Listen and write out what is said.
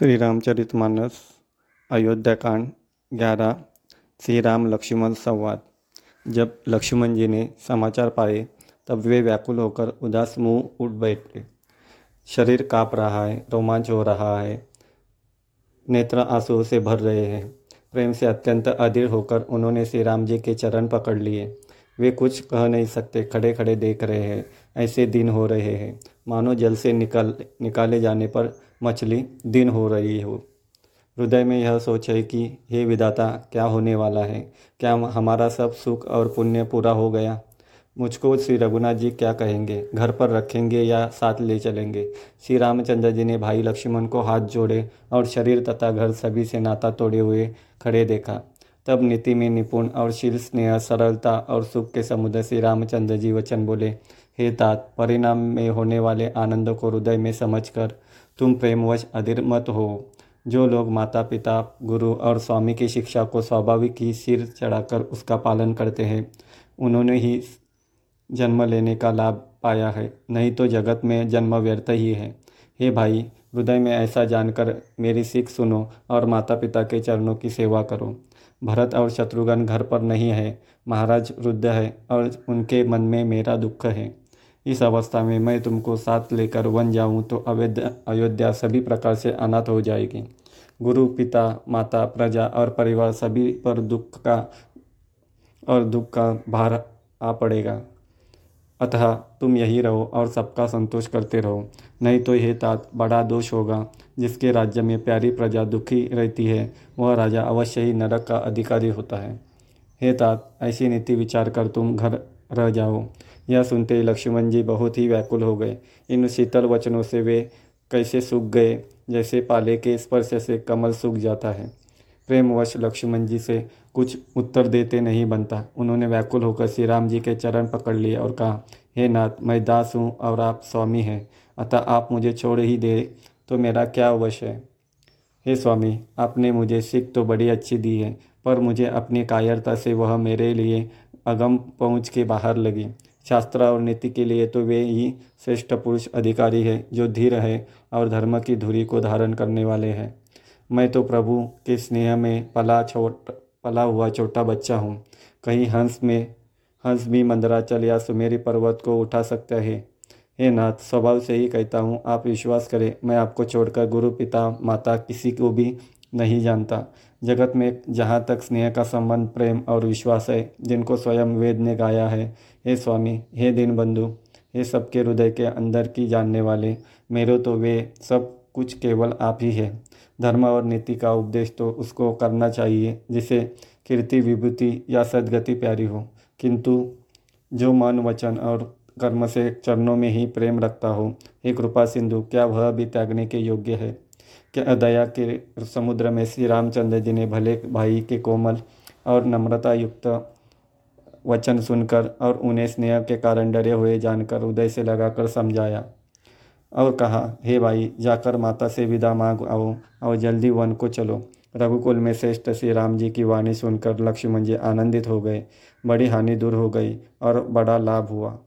श्री रामचरितमानस अयोध्या कांड ग्यारह श्री राम लक्ष्मण संवाद। जब लक्ष्मण जी ने समाचार पाए, तब वे व्याकुल होकर उदास मुँह उठ बैठे। शरीर काँप रहा है, रोमांच हो रहा है। नेत्र आंसुओं से भर रहे हैं। प्रेम से अत्यंत अधीर होकर उन्होंने श्री राम जी के चरण पकड़ लिए। वे कुछ कह नहीं सकते खड़े खड़े देख रहे हैं। ऐसे दिन हो रहे हैं। मानो जल से निकल, निकाले जाने पर मछली दिन हो रही हो। हृदय में यह सोच है कि, हे विदाता क्या होने वाला है? क्या हमारा सब सुख और पुण्य पूरा हो गया? मुझको श्री रघुनाथ जी क्या कहेंगे? घर पर रखेंगे या साथ ले चलेंगे? श्री रामचंद्र जी ने भाई लक्ष्मण को हाथ जोड़े और शरीर तथा घर सभी से नाता तोड़े हुए खड़े देखा। तब नीति में निपुण और शील स्नेह, सरलता और सुख के समुद्र श्री रामचंद्र जी वचन बोले हे तात परिणाम में होने वाले आनंद को हृदय में समझकर तुम प्रेमवश अधीर मत हो। जो लोग माता पिता गुरु और स्वामी की शिक्षा को स्वाभाविक ही सिर चढ़ाकर उसका पालन करते हैं, उन्होंने ही जन्म लेने का लाभ पाया है, नहीं तो जगत में जन्म व्यर्थ ही है। हे भाई, हृदय में ऐसा जानकर मेरी सीख सुनो और माता पिता के चरणों की सेवा करो। भरत और शत्रुघ्न घर पर नहीं है, महाराज रुद्ध है और उनके मन में मेरा दुख है। इस अवस्था में मैं तुमको साथ लेकर वन जाऊँ तो अवैध अयोध्या सभी प्रकार से अनाथ हो जाएगी। गुरु, पिता, माता, प्रजा और परिवार सभी पर दुख का और दुख का भार आ पड़ेगा। अतः तुम यही रहो और सबका संतोष करते रहो। नहीं तो यह तात बड़ा दोष होगा, जिसके राज्य में प्यारी प्रजा दुखी रहती है, वह राजा अवश्य ही नरक का अधिकारी होता है। हे तात, ऐसी नीति विचार कर तुम घर रह जाओ यह सुनते ही लक्ष्मण जी बहुत ही व्याकुल हो गए। इन शीतल वचनों से वे कैसे सूख गए, जैसे पाले के स्पर्श से कमल सूख जाता है। प्रेमवश लक्ष्मण जी से कुछ उत्तर देते नहीं बनता। उन्होंने व्याकुल होकर श्री राम जी के चरण पकड़ लिए और कहा, हे नाथ, मैं दास हूँ और आप स्वामी हैं। अतः आप मुझे छोड़ ही दे तो मेरा क्या अवश्य है? हे स्वामी, आपने मुझे सीख तो बड़ी अच्छी दी है, पर मुझे अपनी कायरता से वह मेरे लिए अगम पहुँच के बाहर लगी। शास्त्र और नीति के लिए तो वे ही श्रेष्ठ पुरुष अधिकारी है, जो धीर है और धर्म की धुरी को धारण करने वाले हैं। मैं तो प्रभु के स्नेह में पला छोट, पला हुआ छोटा बच्चा हूँ। कहीं हंस में, हंस भी मंदराचल या सुमेरी पर्वत को उठा सकता है। हे नाथ, स्वभाव से ही कहता हूँ, आप विश्वास करें, मैं आपको छोड़कर गुरु, पिता, माता किसी को भी नहीं जानता। जगत में जहाँ तक स्नेह का संबंध, प्रेम और विश्वास है, जिनको स्वयं वेद ने गाया है, हे स्वामी, हे दीन बंधु हे सबके हृदय के अंदर की जानने वाले, मेरे तो वे सब कुछ केवल आप ही है। धर्म और नीति का उपदेश तो उसको करना चाहिए, जिसे कीर्ति, विभूति या सदगति प्यारी हो। किंतु जो मन, वचन और कर्म से चरणों में ही प्रेम रखता हो, हे कृपा सिंधु, क्या वह भी त्यागने के योग्य है? क्या दया के समुद्र में श्री रामचंद्र जी ने भले भाई के कोमल और नम्रता युक्त वचन सुनकर और उन्हें स्नेह के कारण डरे हुए जानकर उदय से लगाकर समझाया और कहा, हे भाई, जाकर माता से विदा मांग, आओ और जल्दी वन को चलो। रघुकुल में श्रेष्ठ श्री राम जी की वाणी सुनकर लक्ष्मण जी आनंदित हो गए, बड़ी हानि दूर हो गई और बड़ा लाभ हुआ।